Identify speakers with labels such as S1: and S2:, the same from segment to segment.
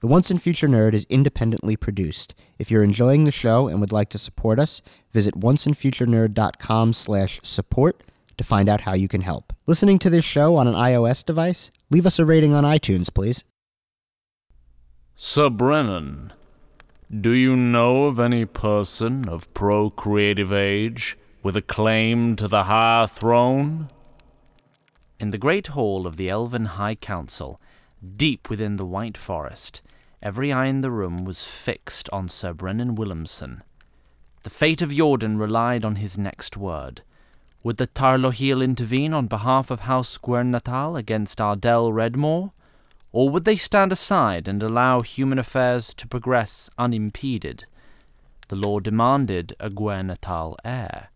S1: The Once and Future Nerd is independently produced. If you're enjoying the show and would like to support us, visit onceandfuturenerd.com slash support to find out how you can help. Listening to this show on an iOS device? Leave us a rating on iTunes, please.
S2: Sir Brennan, do you know of any person of procreative age with a claim to the high throne?
S3: In the great hall of the Elven High Council, deep within the White Forest, every eye in the room was fixed on Sir Brennan Williamson. The fate of Eordan relied on his next word. Would the Th'ar lo-Hyyl intervene on behalf of House Guernatal against Ardell Redmore? Or would they stand aside and allow human affairs to progress unimpeded? The law demanded a Guernatal heir.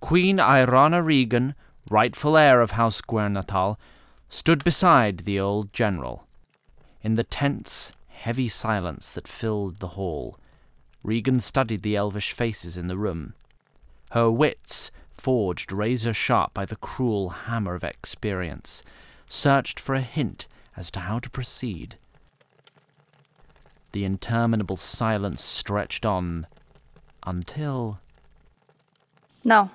S3: Queen Irana Regan, rightful heir of House Guernatal, stood beside the old general. In the tense, heavy silence that filled the hall, Regan studied the elvish faces in the room. Her wits, forged razor sharp by the cruel hammer of experience, searched for a hint as to how to proceed. The interminable silence stretched on until.
S4: No.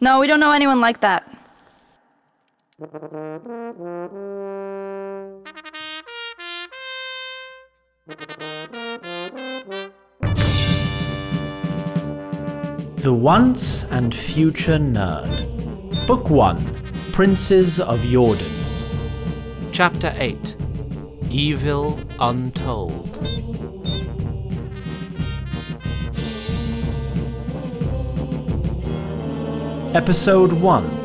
S4: No, we don't know anyone like that.
S5: The Once and Future Nerd. Book 1 Princes of Eordan.
S3: Chapter 8 Evil Untold.
S5: Episode 1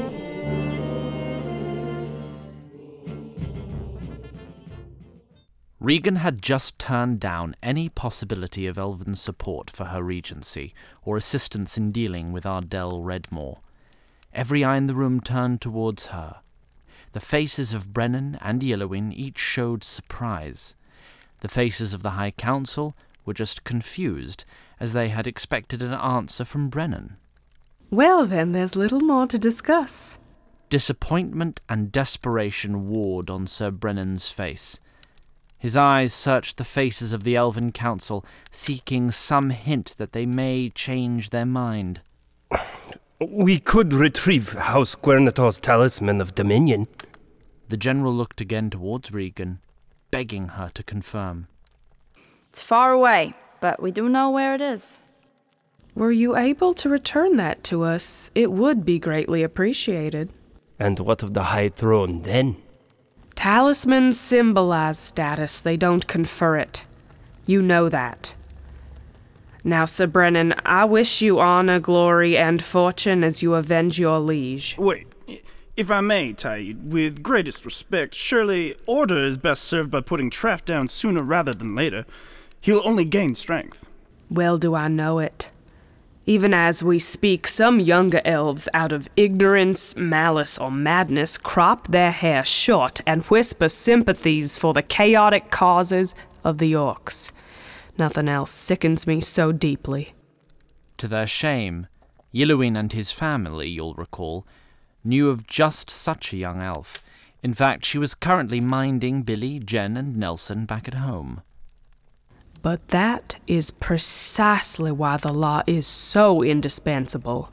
S3: Regan had just turned down any possibility of Elven support for her regency or assistance in dealing with Ardell Redmore. Every eye in the room turned towards her. The faces of Brennan and Yllowyyn each showed surprise. The faces of the High Council were just confused, as they had expected an answer from Brennan.
S6: Well, then, there's little more to discuss.
S3: Disappointment and desperation warred on Sir Brennan's face. His eyes searched the faces of the Elven Council, seeking some hint that they may change their mind.
S7: We could retrieve House Guernatal's talisman of dominion.
S3: The general looked again towards Regan, begging her to confirm.
S4: It's far away, but we do know where it is.
S6: Were you able to return that to us, it would be greatly appreciated.
S7: And what of the High Throne then?
S6: Talismans symbolize status, they don't confer it. You know that. Now, Sir Brennan, I wish you honor, glory, and fortune as you avenge your liege.
S8: Wait, if I may, Taid, with greatest respect, surely order is best served by putting Traff down sooner rather than later. He'll only gain strength.
S6: Well do I know it. Even as we speak, some younger elves, out of ignorance, malice, or madness, crop their hair short and whisper sympathies for the chaotic causes of the orcs. Nothing else sickens me so deeply.
S3: To their shame, Yllowyyn and his family, you'll recall, knew of just such a young elf. In fact, she was currently minding Billy, Jen, and Nelson back at home.
S6: But that is precisely why the law is so indispensable.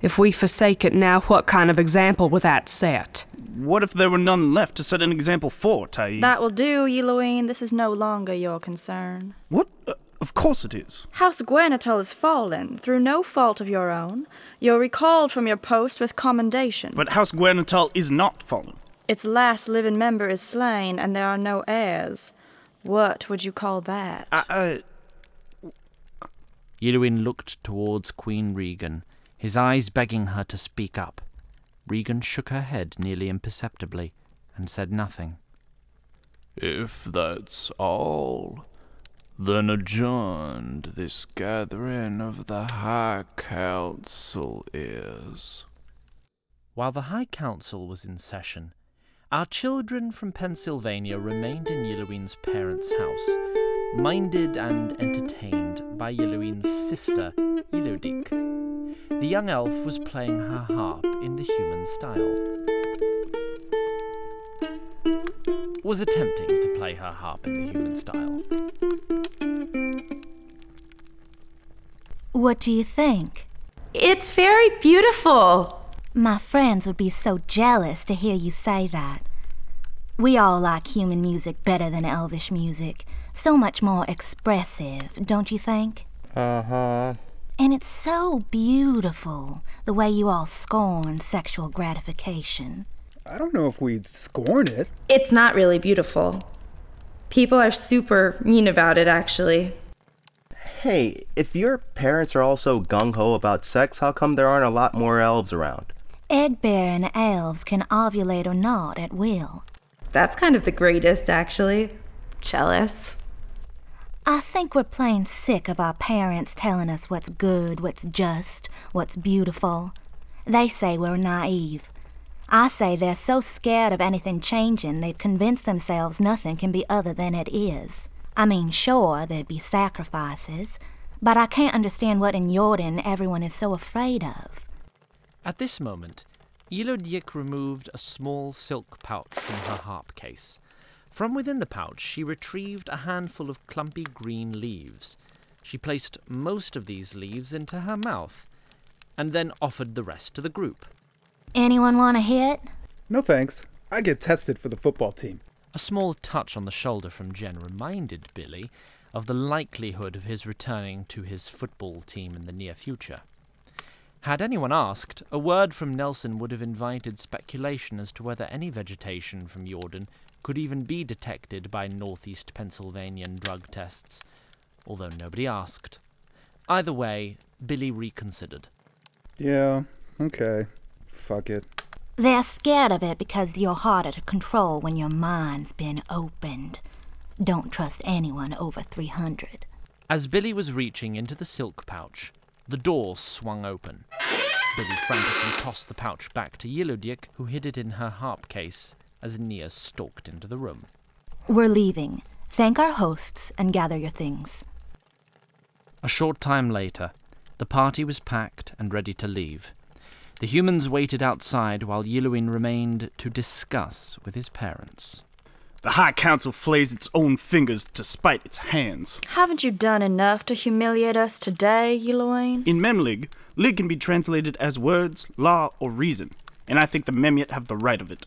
S6: If we forsake it now, what kind of example will that set?
S8: What if there were none left to set an example for, Taid?
S4: That will do, Yllowyyn. This is no longer your concern.
S8: What? Uh, of course it is.
S4: House Guernatal has fallen, through no fault of your own. You're recalled from your post with commendation.
S8: But House Guernatal is not fallen.
S4: Its last living member is slain, and there are no heirs. What would you call that?
S8: Uh, uh, I, I,
S3: Yllowyyn looked towards Queen Regan, his eyes begging her to speak up. Regan shook her head nearly imperceptibly and said nothing.
S2: If that's all, then adjourned this gathering of the High Council is.
S3: While the High Council was in session, our children from Pennsylvania remained in Yllowyyn's parents' house, minded and entertained by Yllowyyn's sister, Yellowdick. The young elf was playing her harp in the human style. was attempting to play her harp in the human style.
S9: What do you think?
S4: It's very beautiful.
S9: My friends would be so jealous to hear you say that. We all like human music better than elvish music. So much more expressive, don't you think?
S1: Uh huh.
S9: And it's so beautiful, the way you all scorn sexual gratification.
S10: I don't know if we'd scorn it.
S4: It's not really beautiful. People are super mean about it, actually.
S11: Hey, if your parents are all so gung ho about sex, how come there aren't a lot more elves around?
S9: Egg bearing elves can ovulate or not at will.
S4: That's kind of the greatest, actually. Jealous.
S9: I think we're plain sick of our parents telling us what's good, what's just, what's beautiful. They say we're naive. I say they're so scared of anything changing they've convinced themselves nothing can be other than it is. I mean, sure, there'd be sacrifices, but I can't understand what in Eordan everyone is so afraid of.
S3: At this moment, Yilodiek removed a small silk pouch from her harp case. From within the pouch, she retrieved a handful of clumpy green leaves. She placed most of these leaves into her mouth, and then offered the rest to the group.
S9: Anyone want a hit?
S10: No thanks. I get tested for the football team.
S3: A small touch on the shoulder from Jen reminded Billy of the likelihood of his returning to his football team in the near future. Had anyone asked, a word from Nelson would have invited speculation as to whether any vegetation from Eordan could even be detected by northeast Pennsylvanian drug tests, although nobody asked. Either way, Billy reconsidered.
S10: Yeah, okay. Fuck it.
S9: They're scared of it because you're harder to control when your mind's been opened. Don't trust anyone over 300.
S3: As Billy was reaching into the silk pouch, the door swung open. Billy frantically tossed the pouch back to Yilodiek, who hid it in her harp case as Aeneas stalked into the room.
S9: We're leaving. Thank our hosts and gather your things.
S3: A short time later, the party was packed and ready to leave. The humans waited outside while Yllowyyn remained to discuss with his parents.
S8: The High Council flays its own fingers to spite its hands.
S4: Haven't you done enough to humiliate us today, Eloine?
S8: In Memlig, Lig can be translated as words, law, or reason, and I think the Memyet have the right of it.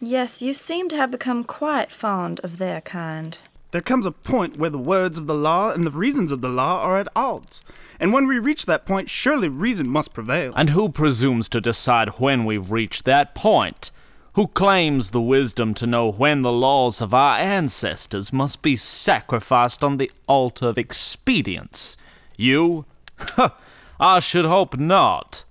S4: Yes, you seem to have become quite fond of their kind.
S8: There comes a point where the words of the law and the reasons of the law are at odds. And when we reach that point, surely reason must prevail.
S2: And who presumes to decide when we've reached that point? Who claims the wisdom to know when the laws of our ancestors must be sacrificed on the altar of expedience? You? I should hope not.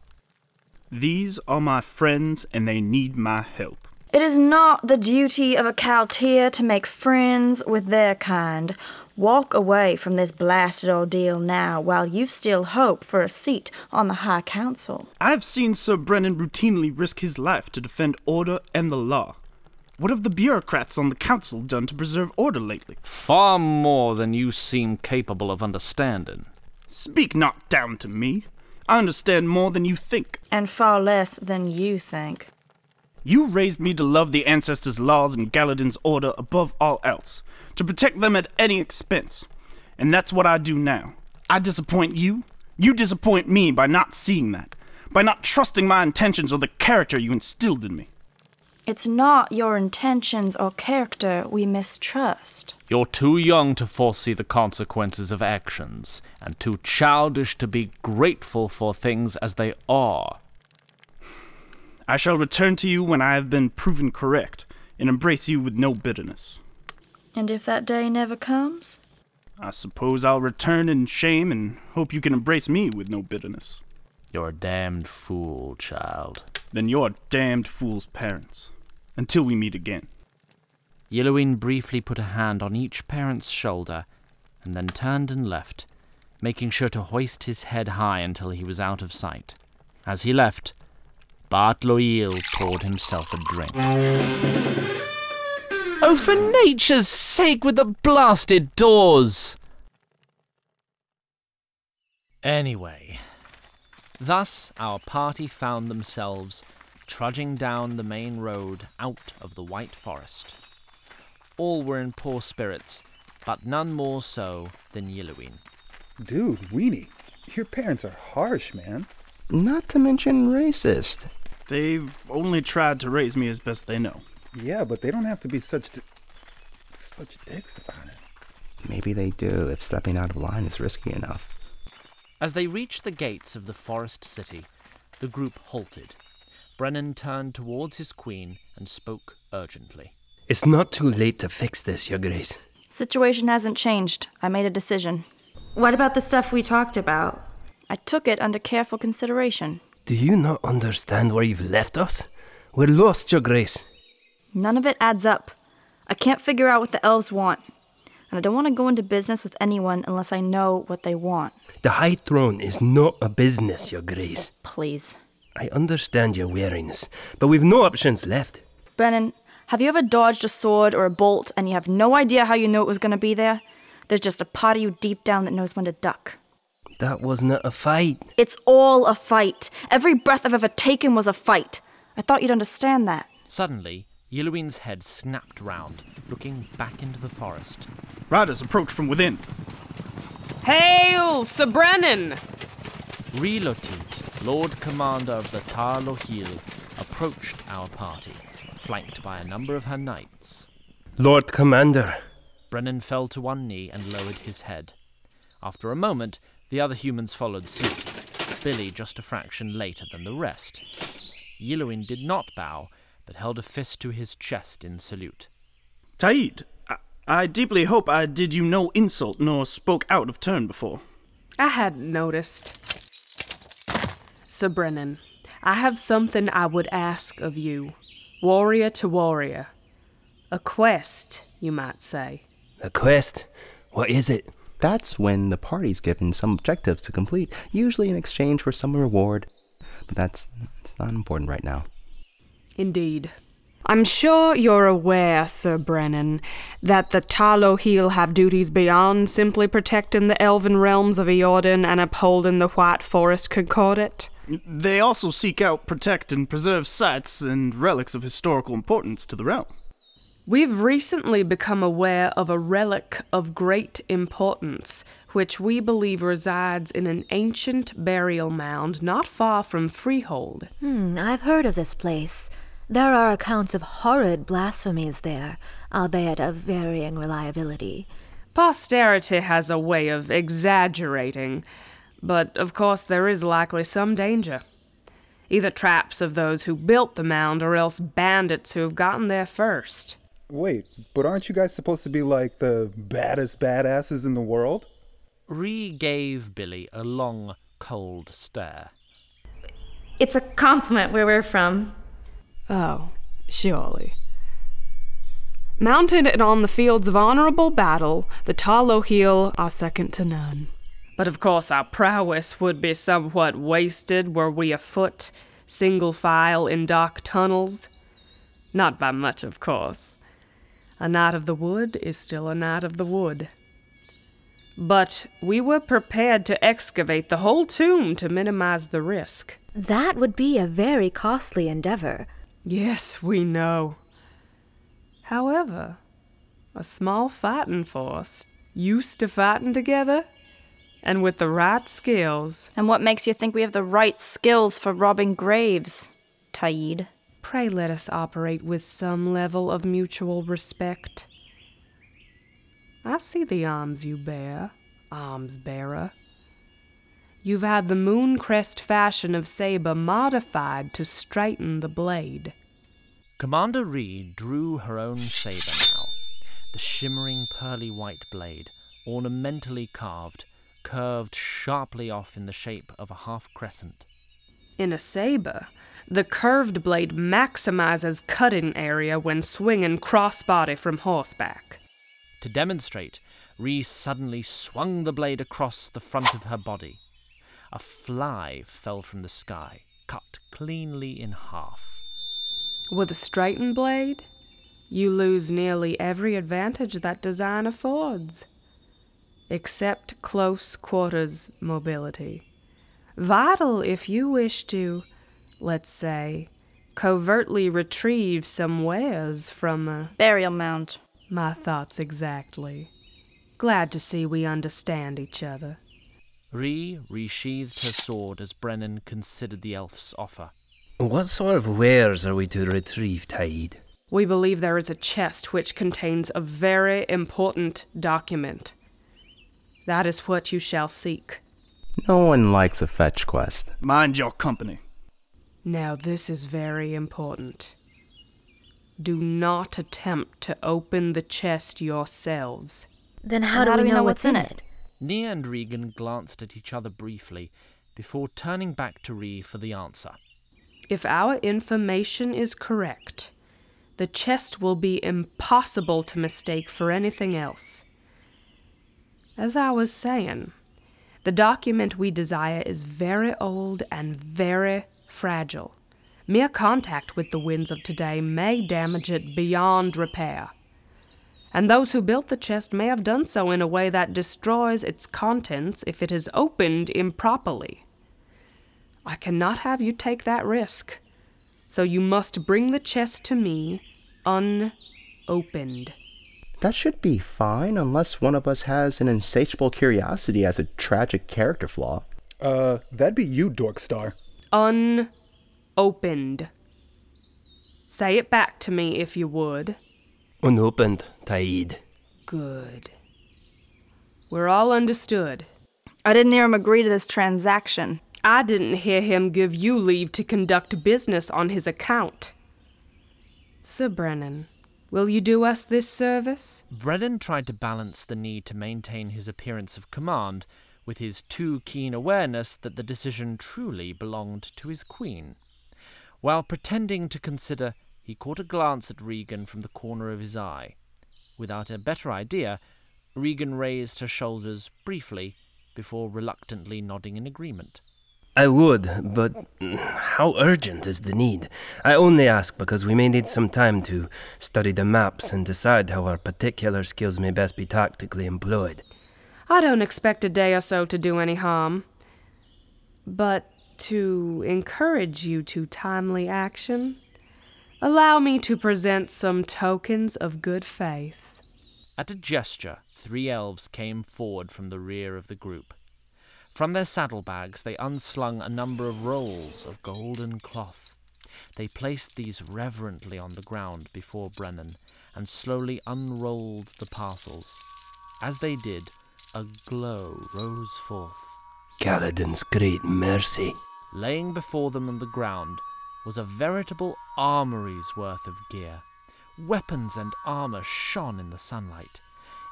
S8: These are my friends, and they need my help.
S4: It is not the duty of a Kaltir to make friends with their kind. Walk away from this blasted ordeal now while you've still hope for a seat on the High Council.
S8: I've seen Sir Brennan routinely risk his life to defend order and the law. What have the bureaucrats on the council done to preserve order lately?
S2: Far more than you seem capable of understanding.
S8: Speak not down to me. I understand more than you think.
S4: And far less than you think.
S8: You raised me to love the ancestors' laws and Galadin's order above all else, to protect them at any expense. And that's what I do now. I disappoint you. You disappoint me by not seeing that, by not trusting my intentions or the character you instilled in me.
S4: It's not your intentions or character we mistrust.
S2: You're too young to foresee the consequences of actions, and too childish to be grateful for things as they are.
S8: I shall return to you when I have been proven correct, and embrace you with no bitterness.
S4: And if that day never comes?
S8: I suppose I'll return in shame and hope you can embrace me with no bitterness.
S2: You're a damned fool, child.
S8: Then you're a damned fool's parents. Until we meet again.
S3: Yllowyyn briefly put a hand on each parent's shoulder and then turned and left, making sure to hoist his head high until he was out of sight. As he left, Bart Loyal poured himself a drink.
S5: Oh, for nature's sake, with the blasted doors!
S3: Anyway, thus our party found themselves trudging down the main road out of the White Forest. All were in poor spirits, but none more so than Yllowyyn.
S10: Dude, Weenie, your parents are harsh, man.
S11: Not to mention racist.
S8: They've only tried to raise me as best they know.
S10: Yeah, but they don't have to be such di- such dicks about it.
S11: Maybe they do if stepping out of line is risky enough.
S3: As they reached the gates of the forest city, the group halted. Brennan turned towards his queen and spoke urgently.
S7: It's not too late to fix this, Your Grace.
S4: Situation hasn't changed. I made a decision.
S12: What about the stuff we talked about?
S4: I took it under careful consideration.
S7: Do you not understand where you've left us? We're lost, Your Grace.
S4: None of it adds up. I can't figure out what the elves want. And I don't want to go into business with anyone unless I know what they want.
S7: The High Throne is not a business, Your Grace.
S4: Please.
S7: I understand your wariness, but we've no options left.
S4: Brennan, have you ever dodged a sword or a bolt and you have no idea how you knew it was going to be there? There's just a part of you deep down that knows when to duck.
S7: That wasn't a fight.
S4: It's all a fight. Every breath I've ever taken was a fight. I thought you'd understand that.
S3: Suddenly, Yllowyyn's head snapped round, looking back into the forest.
S8: Riders approach from within.
S6: Hail, Sir Brennan!
S3: Ry-y lo-Th'yyt, Lord Commander of the Th'ar lo-Hyyl, approached our party, flanked by a number of her knights.
S7: Lord Commander.
S3: Brennan fell to one knee and lowered his head. After a moment, the other humans followed suit, Billy just a fraction later than the rest. Yllowyyn did not bow, but held a fist to his chest in salute.
S8: Taid, I, I deeply hope I did you no insult nor spoke out of turn before.
S6: I hadn't noticed. Sir Brennan, I have something I would ask of you, warrior to warrior. A quest, you might say.
S7: A quest? What is it?
S11: That's when the party's given some objectives to complete, usually in exchange for some reward. But that's it's not important right now.
S6: Indeed. I'm sure you're aware, Sir Brennan, that the Th'ar lo-Hyyl have duties beyond simply protecting the elven realms of Eordan and upholding the White Forest Concordat.
S8: They also seek out, protect, and preserve sites and relics of historical importance to the realm.
S6: We've recently become aware of a relic of great importance, which we believe resides in an ancient burial mound not far from Freehold.
S9: Hmm, I've heard of this place. There are accounts of horrid blasphemies there, albeit of varying reliability.
S6: Posterity has a way of exaggerating, but of course there is likely some danger. Either traps of those who built the mound or else bandits who have gotten there first.
S10: Wait, but aren't you guys supposed to be like the baddest badasses in the world?
S3: Ree gave Billy a long, cold stare.
S12: It's a compliment where we're from.
S6: Oh, surely. Mounted and on the fields of honorable battle, the Th'ar lo-Hyyl are second to none. But of course, our prowess would be somewhat wasted were we afoot, single file in dark tunnels. Not by much, of course. A knight of the wood is still a knight of the wood. But we were prepared to excavate the whole tomb to minimize the risk.
S9: That would be a very costly endeavor.
S6: Yes, we know. However, a small fighting force, used to fighting together, and with the right skills.
S4: And what makes you think we have the right skills for robbing graves, Taid?
S6: Pray let us operate with some level of mutual respect. I see the arms you bear, arms bearer. You've had the moon crest fashion of saber modified to straighten the blade.
S3: Commander Reed drew her own saber now, the shimmering pearly white blade, ornamentally carved, curved sharply off in the shape of a half crescent.
S6: In a saber, the curved blade maximizes cutting area when swinging crossbody from horseback.
S3: To demonstrate, Ree suddenly swung the blade across the front of her body. A fly fell from the sky, cut cleanly in half.
S6: With a straightened blade, you lose nearly every advantage that design affords, except close quarters mobility. Vital if you wish to, let's say, covertly retrieve some wares from a
S4: burial mound.
S6: My thoughts exactly. Glad to see we understand each other.
S3: Ree resheathed her sword as Brennan considered the elf's offer.
S7: What sort of wares are we to retrieve, Taid?
S6: We believe there is a chest which contains a very important document. That is what you shall seek.
S11: No one likes a fetch quest.
S8: Mind your company.
S6: Now, this is very important. Do not attempt to open the chest yourselves.
S9: Then how, do, we know, what's in it?
S3: Nia and Regan glanced at each other briefly before turning back to Ree for the answer.
S6: If our information is correct, the chest will be impossible to mistake for anything else. As I was saying, the document we desire is very old and very fragile. Mere contact with the winds of today may damage it beyond repair. And those who built the chest may have done so in a way that destroys its contents if it is opened improperly. I cannot have you take that risk. So you must bring the chest to me unopened.
S11: That should be fine unless one of us has an insatiable curiosity as a tragic character flaw.
S10: Uh, that'd be you, Dorkstar.
S6: Unopened. Say it back to me if you would.
S7: Unopened, Taid.
S6: Good. We're all understood.
S4: I didn't hear him agree to this transaction.
S6: I didn't hear him give you leave to conduct business on his account. Sir Brennan, will you do us this service?
S3: Brennan tried to balance the need to maintain his appearance of command with his too keen awareness that the decision truly belonged to his queen. While pretending to consider, he caught a glance at Regan from the corner of his eye. Without a better idea, Regan raised her shoulders briefly before reluctantly nodding in agreement.
S7: I would, but how urgent is the need? I only ask because we may need some time to study the maps and decide how our particular skills may best be tactically employed.
S6: I don't expect a day or so to do any harm. But to encourage you to timely action, allow me to present some tokens of good faith.
S3: At a gesture, three elves came forward from the rear of the group. From their saddlebags, they unslung a number of rolls of golden cloth. They placed these reverently on the ground before Brennan and slowly unrolled the parcels. As they did, a glow rose forth.
S7: Kaladin's great mercy.
S3: Laying before them on the ground was a veritable armory's worth of gear. Weapons and armor shone in the sunlight.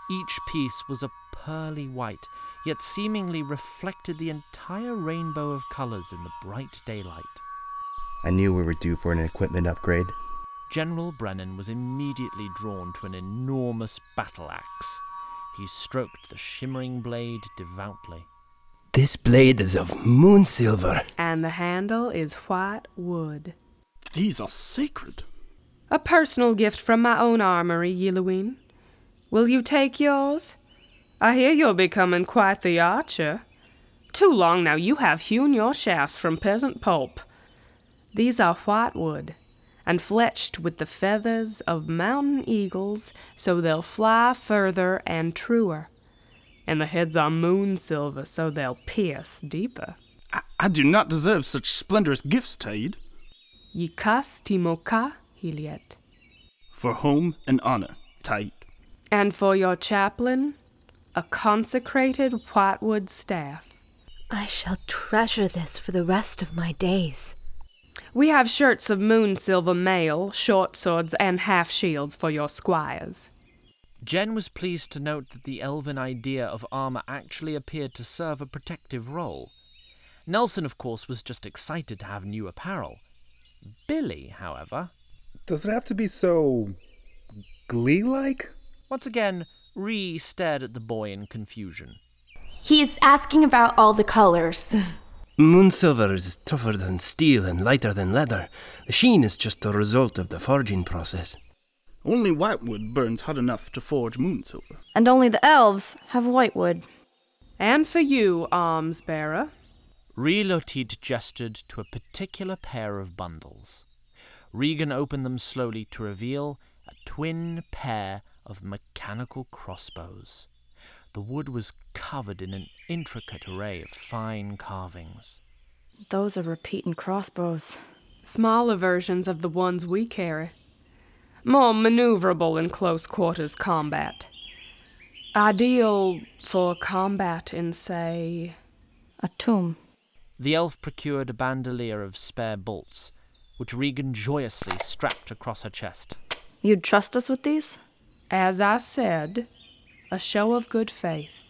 S3: Each piece was a pearly white, yet seemingly reflected the entire rainbow of colors in the bright daylight.
S11: I knew we were due for an equipment upgrade.
S3: General Brennan was immediately drawn to an enormous battle axe. He stroked the shimmering blade devoutly.
S7: This blade is of moon silver.
S6: And the handle is white wood.
S8: These are sacred.
S6: A personal gift from my own armory, Yllowyyn. Will you take yours? I hear you're becoming quite the archer. Too long now you have hewn your shafts from peasant pulp. These are white wood, and fletched with the feathers of mountain eagles so they'll fly further and truer. And the heads are moon silver so they'll pierce deeper.
S8: I, I do not deserve such splendorous gifts, Taid.
S6: Yikas Timoka Hiliet.
S8: For home and honor, Taid.
S6: And for your chaplain, a consecrated whitewood staff.
S9: I shall treasure this for the rest of my days.
S6: We have shirts of moon silver mail, short swords, and half shields for your squires.
S3: Jen was pleased to note that the elven idea of armor actually appeared to serve a protective role. Nelson, of course, was just excited to have new apparel. Billy, however.
S10: Does it have to be so. glee like?
S3: Once again, Ree stared at the boy in confusion.
S12: He's asking about all the colors.
S7: Moon silver is tougher than steel and lighter than leather. The sheen is just a result of the forging process.
S8: Only whitewood burns hot enough to forge moon silver.
S4: And only the elves have whitewood.
S6: And for you, arms bearer.
S3: Ry-y lo-Th'yyt gestured to a particular pair of bundles. Regan opened them slowly to reveal a twin pair of mechanical crossbows. The wood was covered in an intricate array of fine carvings.
S4: Those are repeating crossbows.
S6: Smaller versions of the ones we carry. More maneuverable in close quarters combat. Ideal for combat in, say,
S4: a tomb.
S3: The elf procured a bandolier of spare bolts, which Regan joyously strapped across her chest.
S4: You'd trust us with these?
S6: As I said, a show of good faith.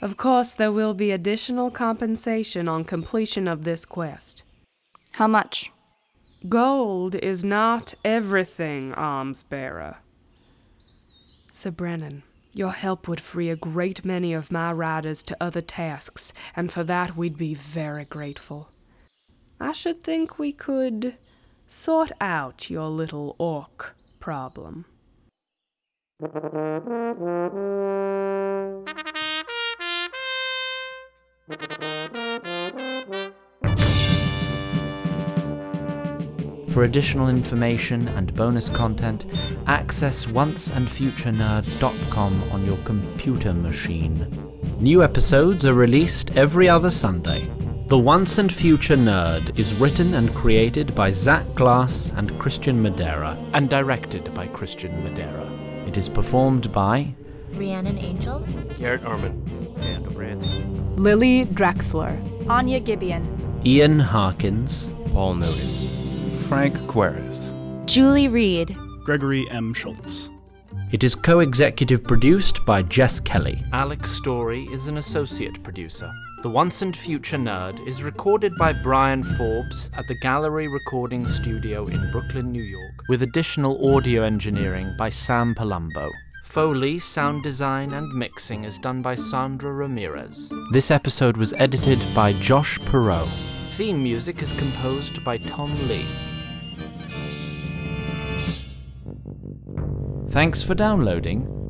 S6: Of course, there will be additional compensation on completion of this quest.
S4: How much?
S6: Gold is not everything, alms bearer. Sir Brennan, your help would free a great many of my riders to other tasks, and for that we'd be very grateful. I should think we could sort out your little orc problem.
S3: For additional information and bonus content, access onceandfuturenerd.com on your computer machine. New episodes are released every other Sunday. The Once and Future Nerd is written and created by Zach Glass and Christian Madera, and directed by Christian Madera. It is performed by
S9: Rhiannon Angel,
S7: Garrett Armin, Dan Dobranski,
S6: Lily Drexler,
S4: Anya Gibeon,
S3: Ian Harkins,
S11: Paul Notice,
S10: Frank Quares,
S12: Julie Reed,
S8: Gregory M. Schultz.
S3: It is co executive produced by Jess Kelly. Alex Story is an associate producer. The Once and Future Nerd is recorded by Brian Forbes at the Gallery Recording Studio in Brooklyn, New York, with additional audio engineering by Sam Palumbo. Foley, sound design, and mixing is done by Sandra Ramirez. This episode was edited by Josh Perot. Theme music is composed by Tom Lee. Thanks for downloading.